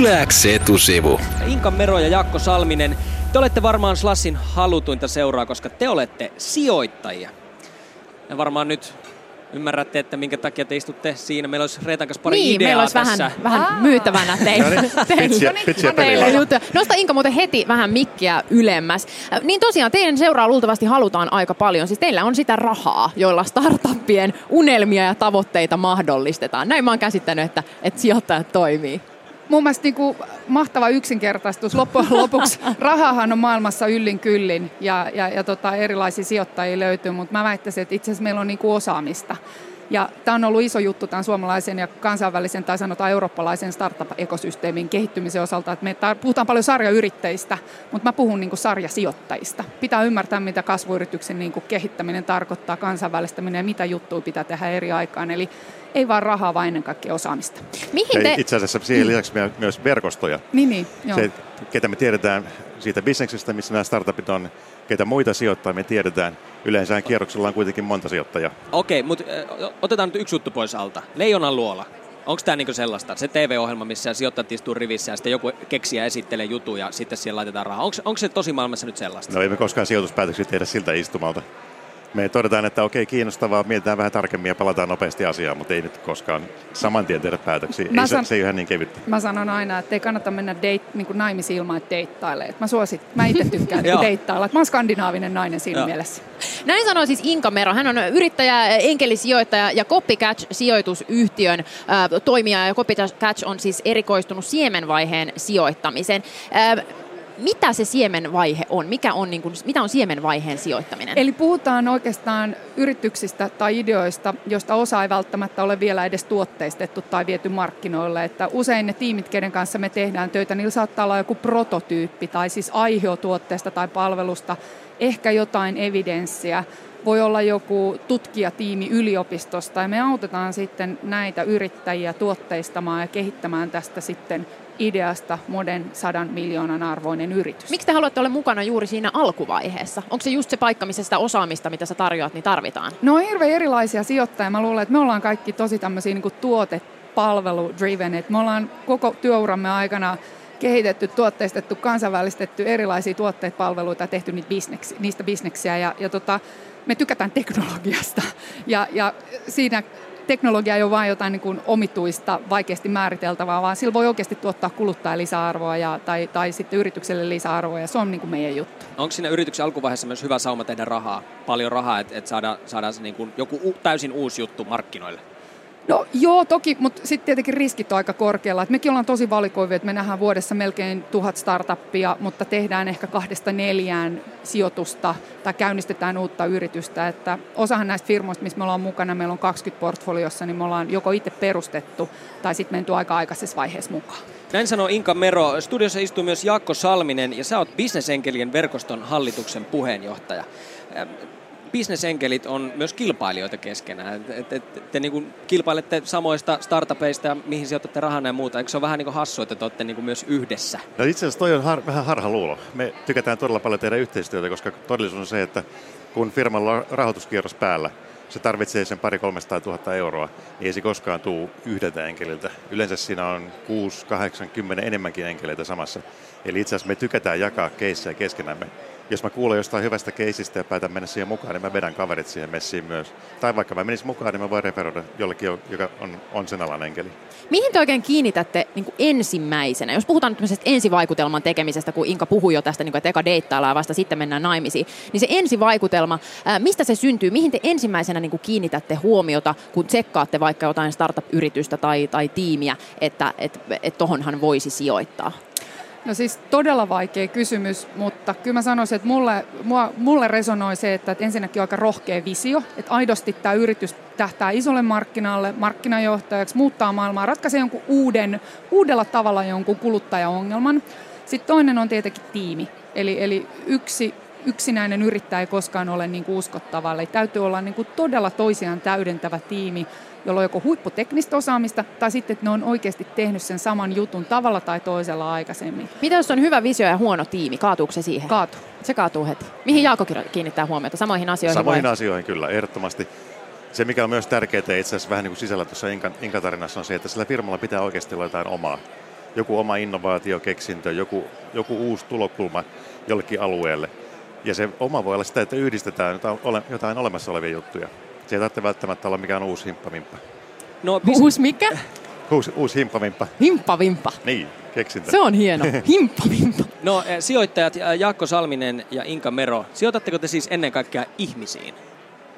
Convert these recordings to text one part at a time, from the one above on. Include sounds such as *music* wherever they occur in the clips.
Yläks etusivu. Inka Mero ja Jakko Salminen, te olette varmaan Slassin halutuinta seuraa, koska te olette sijoittajia. Ja varmaan nyt ymmärrätte, että minkä takia te istutte siinä. Meillä olisi Reetan kanssa pari niin, ideaa meillä olisi tässä. vähän, vähän myytävänä *laughs* teille. No niin, pitsiä- pitsiä teille pelillä. juttuja. Nosta Inka muuten heti vähän mikkiä ylemmäs. Äh, Niin tosiaan, teidän seuraa luultavasti halutaan aika paljon. Siis teillä on sitä rahaa, jolla startuppien unelmia ja tavoitteita mahdollistetaan. Näin mä oon käsittänyt, että, että sijoittajat toimii. Mun mielestä niin kuin mahtava yksinkertaistus. Loppujen *laughs* lopuksi rahahan on maailmassa yllin kyllin ja, ja, ja tota, erilaisia sijoittajia löytyy, mutta mä väittäisin, että itse asiassa meillä on niin kuin osaamista. Ja tämä on ollut iso juttu tämän suomalaisen ja kansainvälisen tai sanotaan eurooppalaisen startup-ekosysteemin kehittymisen osalta. Että me tar- puhutaan paljon sarjayrittäjistä, mutta mä puhun niin kuin sarjasijoittajista. Pitää ymmärtää, mitä kasvuyrityksen niin kuin kehittäminen tarkoittaa, kansainvälistäminen ja mitä juttuja pitää tehdä eri aikaan. Eli ei vaan rahaa, vaan ennen kaikkea osaamista. Mihin te... Itse asiassa siihen lisäksi meillä on myös verkostoja. Niin, niin. Joo. Se, ketä me tiedetään siitä bisneksestä, missä nämä startupit on, ketä muita sijoittajia me tiedetään. Yleensä kierroksella on kuitenkin monta sijoittajaa. Okei, mutta otetaan nyt yksi juttu pois alta. Leijonan luola. Onko tämä niinku sellaista, se TV-ohjelma, missä sijoittajat istuu rivissä ja sitten joku keksiä esittelee jutuja ja sitten siellä laitetaan rahaa. Onko se tosi maailmassa nyt sellaista? No ei me koskaan sijoituspäätöksiä tehdä siltä istumalta. Me todetaan, että okei, kiinnostavaa, mietitään vähän tarkemmin ja palataan nopeasti asiaan, mutta ei nyt koskaan saman tien tehdä päätöksiä. Mä Ei, se, san- se ei ole ihan niin kevyttä. Mä sanon aina, että ei kannata mennä date, niin kuin naimisiin ilman, että deittailee. Mä suosit, mä itse tykkään deittailla. Mä oon skandinaavinen nainen siinä mielessä. Näin sanoi siis Inka Mero. Hän on yrittäjä, enkelisijoittaja ja Copycatch sijoitusyhtiön äh, toimija. Ja Copycatch on siis erikoistunut siemenvaiheen sijoittamiseen. Äh, mitä se siemenvaihe on? Mikä on, niin kuin, mitä on siemenvaiheen sijoittaminen? Eli puhutaan oikeastaan yrityksistä tai ideoista, joista osa ei välttämättä ole vielä edes tuotteistettu tai viety markkinoille. Että usein ne tiimit, kenen kanssa me tehdään töitä, niillä saattaa olla joku prototyyppi tai siis aihio tuotteesta tai palvelusta, ehkä jotain evidenssiä. Voi olla joku tutkijatiimi yliopistosta ja me autetaan sitten näitä yrittäjiä tuotteistamaan ja kehittämään tästä sitten ideasta moden sadan miljoonan arvoinen yritys. Miksi te haluatte olla mukana juuri siinä alkuvaiheessa? Onko se just se paikka, missä sitä osaamista, mitä sä tarjoat, niin tarvitaan? No on hirveän erilaisia sijoittajia. Mä luulen, että me ollaan kaikki tosi tämmöisiä niin tuotepalvelu-driven. Me ollaan koko työuramme aikana kehitetty, tuotteistettu, kansainvälistetty erilaisia tuotteita, palveluita ja tehty niitä bisneksi, niistä bisneksiä. Ja, ja tota, me tykätään teknologiasta. Ja, ja siinä teknologia ei ole vain jotain niin kuin omituista, vaikeasti määriteltävää, vaan sillä voi oikeasti tuottaa kuluttaja lisäarvoa ja, tai, tai sitten yritykselle lisäarvoa, ja se on niin kuin meidän juttu. Onko siinä yrityksen alkuvaiheessa myös hyvä sauma tehdä rahaa, paljon rahaa, että et saada, saadaan se niin kuin joku u, täysin uusi juttu markkinoille? No joo, toki, mutta sitten tietenkin riskit on aika korkealla. Et mekin ollaan tosi valikoivia, että me nähdään vuodessa melkein tuhat startuppia, mutta tehdään ehkä kahdesta neljään sijoitusta tai käynnistetään uutta yritystä. Että osahan näistä firmoista, missä me ollaan mukana, meillä on 20 portfoliossa, niin me ollaan joko itse perustettu tai sitten menty aika aikaisessa vaiheessa mukaan. Näin sanoo Inka Mero. Studiossa istuu myös Jaakko Salminen ja sä oot Bisnesenkelien verkoston hallituksen puheenjohtaja. Bisnesenkelit on myös kilpailijoita keskenään. Et, et, te niinku kilpailette samoista startupeista ja mihin sijoitatte rahaa ja muuta. Eikö se ole vähän niin hassu, että te olette niinku myös yhdessä? No itse asiassa toi on har, vähän harhaluulo. Me tykätään todella paljon tehdä yhteistyötä, koska todellisuus on se, että kun firmalla on rahoituskierros päällä, se tarvitsee sen pari 300 000 euroa, niin ei se koskaan tuu yhdeltä enkeliltä. Yleensä siinä on 6, 8, 10 enemmänkin enkeleitä samassa. Eli itse asiassa me tykätään jakaa keissejä keskenämme. Jos mä kuulen jostain hyvästä keisistä ja päätän mennä siihen mukaan, niin mä vedän kaverit siihen messiin myös. Tai vaikka mä menisin mukaan, niin mä voin referoida jollekin, joka on, on sen alan enkeli. Mihin te oikein kiinnitätte niin kuin ensimmäisenä? Jos puhutaan tämmöisestä ensivaikutelman tekemisestä, kun Inka puhui jo tästä, niin kuin, että eka deittaillaan vasta sitten mennään naimisiin, niin se ensivaikutelma, ää, mistä se syntyy? Mihin te ensimmäisenä niin kuin kiinnitätte huomiota, kun tsekkaatte vaikka jotain startup-yritystä tai, tai tiimiä, että et, et tohonhan voisi sijoittaa? No siis todella vaikea kysymys, mutta kyllä mä sanoisin, että mulle, mua, mulle resonoi se, että, ensinnäkin on aika rohkea visio, että aidosti tämä yritys tähtää isolle markkinalle, markkinajohtajaksi, muuttaa maailmaa, ratkaisee jonkun uuden, uudella tavalla jonkun kuluttajaongelman. Sitten toinen on tietenkin tiimi, eli, eli yksi yksinäinen yrittäjä ei koskaan ole niin kuin uskottava, eli täytyy olla niin kuin todella toisiaan täydentävä tiimi, jolla on joko huipputeknistä osaamista, tai sitten, että ne on oikeasti tehnyt sen saman jutun tavalla tai toisella aikaisemmin. Mitä jos on hyvä visio ja huono tiimi? Kaatuuko se siihen? Kaatu. Se kaatuu heti. Mihin Jaakko kiinnittää huomiota? Samoihin asioihin Samoihin vai? asioihin kyllä, ehdottomasti. Se, mikä on myös tärkeää itse asiassa vähän niin kuin sisällä tuossa Inkan, Inka-tarinassa on se, että sillä firmalla pitää oikeasti olla jotain omaa. joku oma innovaatiokeksintö, joku, joku uusi tulokulma jollekin alueelle. Ja se oma voi olla sitä, että yhdistetään jotain, jotain olemassa olevia juttuja. Se ei tarvitse välttämättä olla mikään uusi himppavimppa. No. Uusi mikä? *laughs* Uusi, uusi himppavimppa. Himppavimppa. Niin, keksintö. Se on hieno. *laughs* Himppavimppa. No eh, sijoittajat Jaakko Salminen ja Inka Mero, sijoitatteko te siis ennen kaikkea ihmisiin?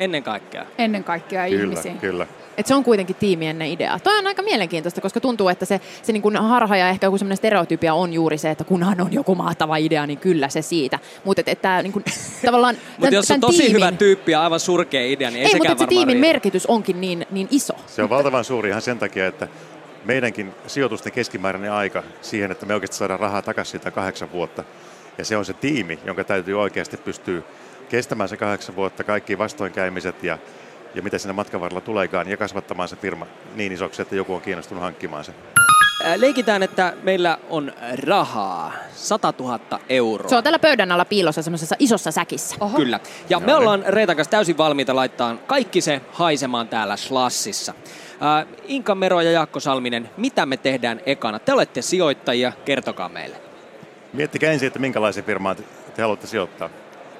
Ennen kaikkea? Ennen kaikkea kyllä, ihmisiin. Kyllä, et se on kuitenkin tiimien idea. Toi on aika mielenkiintoista, koska tuntuu, että se, se niin kuin harha ja ehkä joku semmoinen stereotypia on juuri se, että kunhan on joku mahtava idea, niin kyllä se siitä. Mutta että, että niin kuin, *laughs* tavallaan Mutta jos on tosi tiimin, hyvä tyyppi ja aivan surkea idea, niin ei, ei sekään mutta se tiimin riitä. merkitys onkin niin, niin iso. Se on valtavan suuri ihan sen takia, että meidänkin sijoitusten keskimääräinen aika siihen, että me oikeasti saadaan rahaa takaisin siitä kahdeksan vuotta. Ja se on se tiimi, jonka täytyy oikeasti pystyä kestämään se kahdeksan vuotta, kaikki vastoinkäymiset ja ja mitä siinä matkan varrella tuleekaan ja kasvattamaan se firma niin isoksi, että joku on kiinnostunut hankkimaan sen. Leikitään, että meillä on rahaa, 100 000 euroa. Se on tällä pöydän alla piilossa semmoisessa isossa säkissä. Oho. Kyllä. Ja me ollaan Reetan kanssa täysin valmiita laittaa kaikki se haisemaan täällä Slassissa. Äh, Inka Mero ja Jaakko Salminen, mitä me tehdään ekana? Te olette sijoittajia, kertokaa meille. Miettikää ensin, että minkälaisen firmaan te haluatte sijoittaa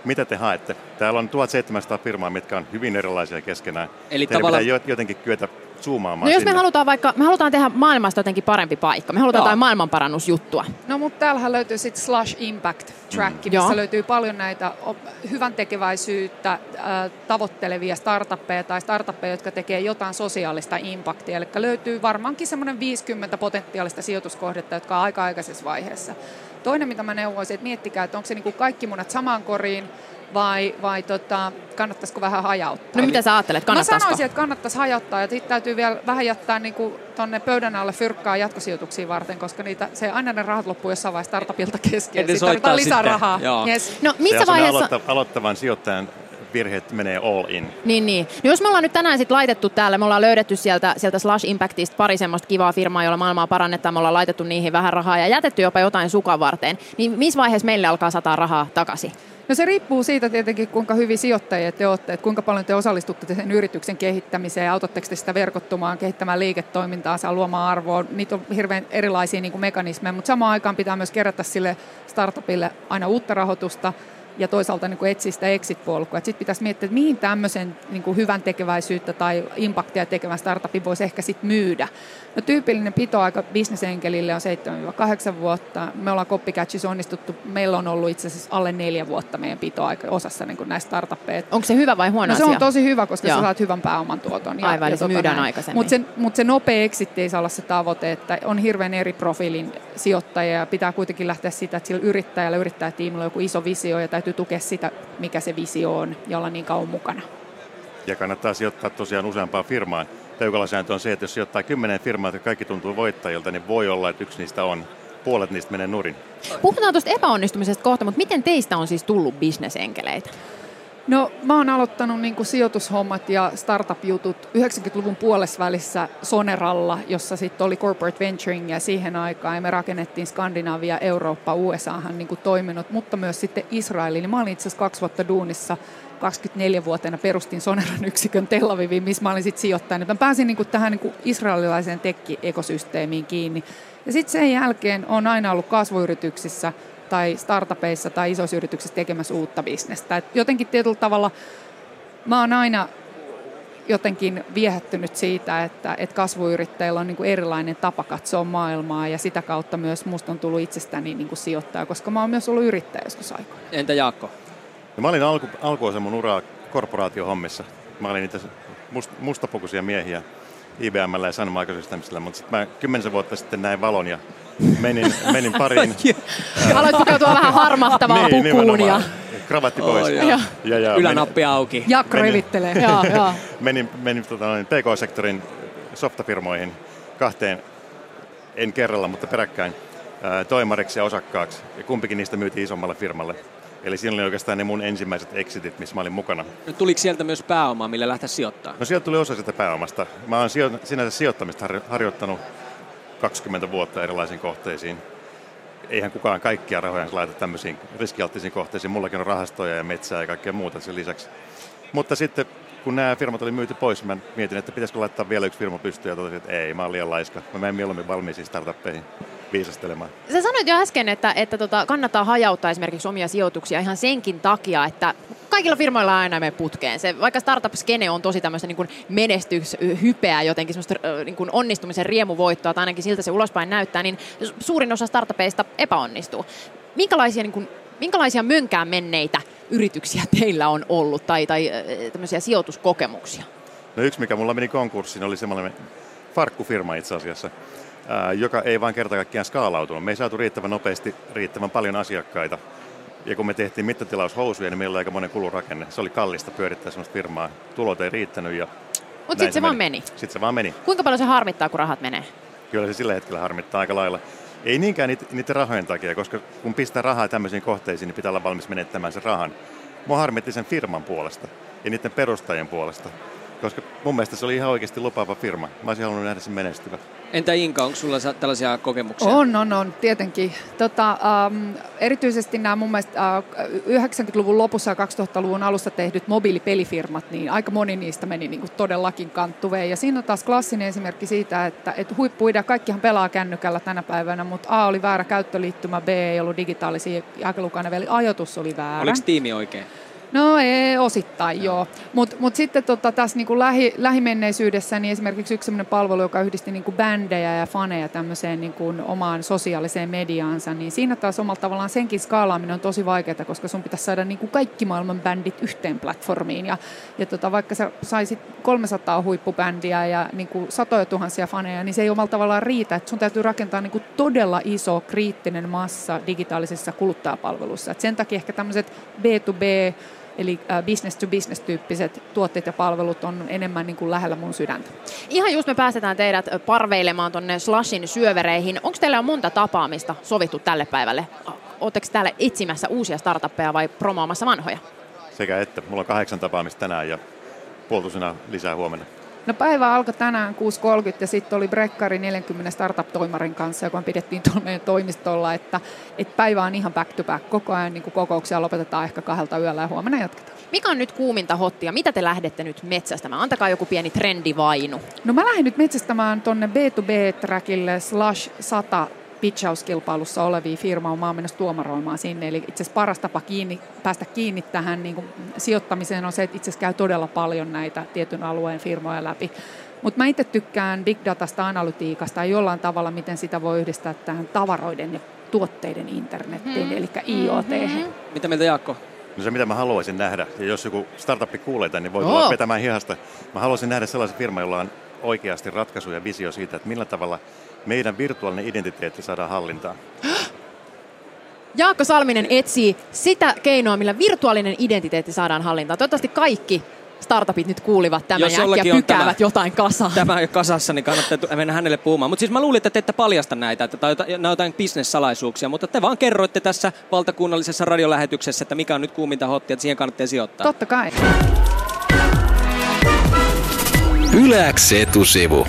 mitä te haette? Täällä on 1700 firmaa, mitkä on hyvin erilaisia keskenään. Eli Teidän tavallaan... pitää jotenkin kyetä zoomaamaan No jos sinne. me halutaan vaikka, me halutaan tehdä maailmasta jotenkin parempi paikka. Me halutaan Joo. jotain maailmanparannusjuttua. No mutta täällähän löytyy sitten Slash Impact Track, mm. missä Joo. löytyy paljon näitä hyvän tekeväisyyttä äh, tavoittelevia startuppeja tai startuppeja, jotka tekee jotain sosiaalista impaktia. Eli löytyy varmaankin semmoinen 50 potentiaalista sijoituskohdetta, jotka on aika aikaisessa vaiheessa. Toinen, mitä mä neuvoisin, että miettikää, että onko se niin kuin kaikki munat samaan koriin, vai, vai tota, kannattaisiko vähän hajauttaa? No mitä sä ajattelet, kannattaisiko? Mä sanoisin, että kannattaisi hajauttaa ja sitten täytyy vielä vähän jättää niin tuonne pöydän alle fyrkkaa jatkosijoituksiin varten, koska niitä, se aina ne rahat loppuu jossain vaiheessa startupilta kesken. Sitten tarvitaan lisää sitten. rahaa. Yes. No missä vaiheessa... Aloitta, aloittavan sijoittajan virheet menee all in. Niin, niin. No jos me ollaan nyt tänään sit laitettu täällä, me ollaan löydetty sieltä, sieltä Slash Impactista pari semmoista kivaa firmaa, jolla maailmaa parannetaan, me ollaan laitettu niihin vähän rahaa ja jätetty jopa jotain sukan varteen, niin missä vaiheessa meille alkaa sataa rahaa takaisin? No se riippuu siitä tietenkin, kuinka hyvin sijoittajia te olette, että kuinka paljon te osallistutte sen yrityksen kehittämiseen, autatteko te sitä verkottumaan, kehittämään liiketoimintaa, saa luomaan arvoa. Niitä on hirveän erilaisia niin kuin mekanismeja, mutta samaan aikaan pitää myös kerätä sille startupille aina uutta rahoitusta, ja toisaalta niin kuin etsiä sitä exit-polkua. Sitten pitäisi miettiä, että mihin tämmöisen niin kuin hyvän tekeväisyyttä tai impaktia tekevän startupin voisi ehkä sitten myydä. No tyypillinen pitoaika bisnesenkelille on 7-8 vuotta. Me ollaan Copycatchissa onnistuttu, meillä on ollut itse asiassa alle neljä vuotta meidän pitoaika osassa niin näistä startuppeja. Onko se hyvä vai huono no, asia? se on tosi hyvä, koska Joo. sä saat hyvän pääoman tuoton. Ja, Aivan, ja tota myydään näin. aikaisemmin. Mutta se, mut se nopea exit ei saa olla se tavoite, että on hirveän eri profiilin sijoittajia ja pitää kuitenkin lähteä siitä, että sillä yrittäjällä, yrittäjätiimillä on joku iso visio ja täytyy tukea sitä, mikä se visio on ja olla niin kauan mukana. Ja kannattaa sijoittaa tosiaan useampaan firmaan Peukalasääntö on se, että jos sijoittaa kymmenen firmaa, että kaikki tuntuu voittajilta, niin voi olla, että yksi niistä on. Puolet niistä menee nurin. Puhutaan tuosta epäonnistumisesta kohta, mutta miten teistä on siis tullut bisnesenkeleitä? No mä oon aloittanut niin kuin sijoitushommat ja startup-jutut 90-luvun puolesvälissä Soneralla, jossa sitten oli corporate venturing ja siihen aikaan ja me rakennettiin Skandinavia, Eurooppa, USAhan niin kuin toiminut, mutta myös sitten Israeliin. Mä olin itse asiassa kaksi vuotta duunissa 24-vuotiaana perustin Soneran *laughs* yksikön Tel Aviviin, missä mä olin sitten sijoittanut. Mä pääsin niin kuin tähän niin kuin israelilaiseen tekki-ekosysteemiin kiinni. Ja sitten sen jälkeen on aina ollut kasvuyrityksissä tai startupeissa tai isoissa yrityksissä tekemässä uutta bisnestä. Et jotenkin tietyllä tavalla mä oon aina jotenkin viehättynyt siitä, että, että kasvuyrittäjillä on niin kuin erilainen tapa katsoa maailmaa ja sitä kautta myös musta on tullut itsestäni niin kuin sijoittaja, koska mä oon myös ollut yrittäjä joskus aikoina. Entä Jaakko? No mä olin alku, alkuosa mun uraa korporaatiohommissa. Mä olin niitä must, mustapukuisia miehiä IBMllä ja Microsystemsillä, mutta sitten mä kymmenisen vuotta sitten näin valon ja menin, menin pariin. ja aloit pukeutua vähän harmahtavaa niin, pukuun. Ja... Kravatti pois. Oh, ja, ja, ja, Ylänappi menin, auki. Jakko revittelee. ja, ja. *laughs* Menin, menin tota, PK-sektorin softafirmoihin kahteen, en kerralla, mutta peräkkäin, toimariksi ja osakkaaksi. Ja kumpikin niistä myytiin isommalle firmalle. Eli siinä oli oikeastaan ne mun ensimmäiset exitit, missä mä olin mukana. No, tuliko sieltä myös pääomaa, millä lähteä sijoittamaan? No sieltä tuli osa sitä pääomasta. Mä oon sijo- sinänsä sijoittamista harjoittanut 20 vuotta erilaisiin kohteisiin. Eihän kukaan kaikkia rahoja laita tämmöisiin riskialttisiin kohteisiin. Mullakin on rahastoja ja metsää ja kaikkea muuta sen lisäksi. Mutta sitten kun nämä firmat oli myyty pois, mä mietin, että pitäisikö laittaa vielä yksi firma pystyyn ja totesin, että ei, mä oon liian laiska. Mä menen mieluummin valmiisiin startuppeihin. viisastelemaan. Sä sanoit jo äsken, että, että tota, kannattaa hajauttaa esimerkiksi omia sijoituksia ihan senkin takia, että kaikilla firmoilla aina me putkeen. Se, vaikka startup-skene on tosi tämmöistä niin menestyshypeä, jotenkin semmoista niin kuin onnistumisen riemuvoittoa, tai ainakin siltä se ulospäin näyttää, niin suurin osa startupeista epäonnistuu. Minkälaisia, niin kuin, minkälaisia mönkään menneitä yrityksiä teillä on ollut, tai, tai tämmöisiä sijoituskokemuksia? No yksi, mikä mulla meni konkurssiin, oli semmoinen farkkufirma itse asiassa, joka ei vaan kerta kaikkiaan skaalautunut. Me ei saatu riittävän nopeasti riittävän paljon asiakkaita. Ja kun me tehtiin mittatilaushousuja, niin meillä oli aika monen kulurakenne. Se oli kallista pyörittää sellaista firmaa. Tulot ei riittänyt ja Mutta sitten se, se vaan meni. Sitten se vaan meni. Kuinka paljon se harmittaa, kun rahat menee? Kyllä se sillä hetkellä harmittaa aika lailla. Ei niinkään niitä, niitä rahojen takia, koska kun pistää rahaa tämmöisiin kohteisiin, niin pitää olla valmis menettämään sen rahan. Mua harmitti sen firman puolesta ja niiden perustajien puolesta koska mun mielestä se oli ihan oikeasti lupaava firma. Mä olisin halunnut nähdä sen menestyvä. Entä Inka, onko sulla tällaisia kokemuksia? On, on, on, tietenkin. Tota, um, erityisesti nämä mun mielestä uh, 90-luvun lopussa ja 2000-luvun alussa tehdyt mobiilipelifirmat, niin aika moni niistä meni niin kuin todellakin kanttuveen. Ja siinä on taas klassinen esimerkki siitä, että, että huippuidea, kaikkihan pelaa kännykällä tänä päivänä, mutta A oli väärä käyttöliittymä, B ei ollut digitaalisia jakelukanavia, eli ajoitus oli väärä. Oliko tiimi oikein? No ei, osittain joo. Mutta mut sitten tota, tässä niinku lähi, lähimenneisyydessä niin esimerkiksi yksi sellainen palvelu, joka yhdisti niinku bändejä ja faneja tämmöiseen niinku omaan sosiaaliseen mediaansa, niin siinä taas omalla tavallaan senkin skaalaaminen on tosi vaikeaa, koska sun pitäisi saada niinku kaikki maailman bändit yhteen platformiin. Ja, ja tota, vaikka sä saisit 300 huippubändiä ja niinku satoja tuhansia faneja, niin se ei omalla tavallaan riitä. Et sun täytyy rakentaa niinku todella iso kriittinen massa digitaalisissa kuluttajapalveluissa. Et sen takia ehkä tämmöiset B2B Eli business to business tyyppiset tuotteet ja palvelut on enemmän niin kuin lähellä mun sydäntä. Ihan just me päästetään teidät parveilemaan tuonne Slashin syövereihin. Onko teillä monta tapaamista sovittu tälle päivälle? Oletteko täällä etsimässä uusia startuppeja vai promoamassa vanhoja? Sekä että. Mulla on kahdeksan tapaamista tänään ja puoltusena lisää huomenna. No päivä alkoi tänään 6.30 ja sitten oli brekkari 40 startup-toimarin kanssa, joka pidettiin tuolla meidän toimistolla, että, että päivä on ihan back to back. Koko ajan niin kokouksia lopetetaan ehkä kahdelta yöllä ja huomenna jatketaan. Mikä on nyt kuuminta hottia? Mitä te lähdette nyt metsästämään? Antakaa joku pieni trendivainu. No mä lähdin nyt metsästämään tonne B2B-trackille slash 100 pitchauskilpailussa olevia firmaa, menossa tuomaroimaan sinne. Eli itse asiassa paras tapa kiinni, päästä kiinni tähän niin kuin sijoittamiseen on se, että itse asiassa käy todella paljon näitä tietyn alueen firmoja läpi. Mutta mä itse tykkään big datasta, analytiikasta ja jollain tavalla, miten sitä voi yhdistää tähän tavaroiden ja tuotteiden internettiin, mm. eli IoT. Mm-hmm. Mitä mieltä Jaakko? No se, mitä mä haluaisin nähdä, ja jos joku startup kuulee tämän, niin voi tulla vetämään hihasta. Mä haluaisin nähdä sellaisen firman, jolla on oikeasti ratkaisu ja visio siitä, että millä tavalla meidän virtuaalinen identiteetti saadaan hallintaan. *gasps* Jaakko Salminen etsii sitä keinoa, millä virtuaalinen identiteetti saadaan hallintaan. Toivottavasti kaikki startupit nyt kuulivat tämän Jos ja pykäävät tämä, jotain kasaan. Tämä on kasassa, niin kannattaa mennä hänelle puhumaan. Mutta siis mä luulin, että te ette paljasta näitä, että tämä on jotain bisnessalaisuuksia, mutta te vaan kerroitte tässä valtakunnallisessa radiolähetyksessä, että mikä on nyt kuuminta hottia, että siihen kannattaa sijoittaa. Totta kai. Yläks etusivu.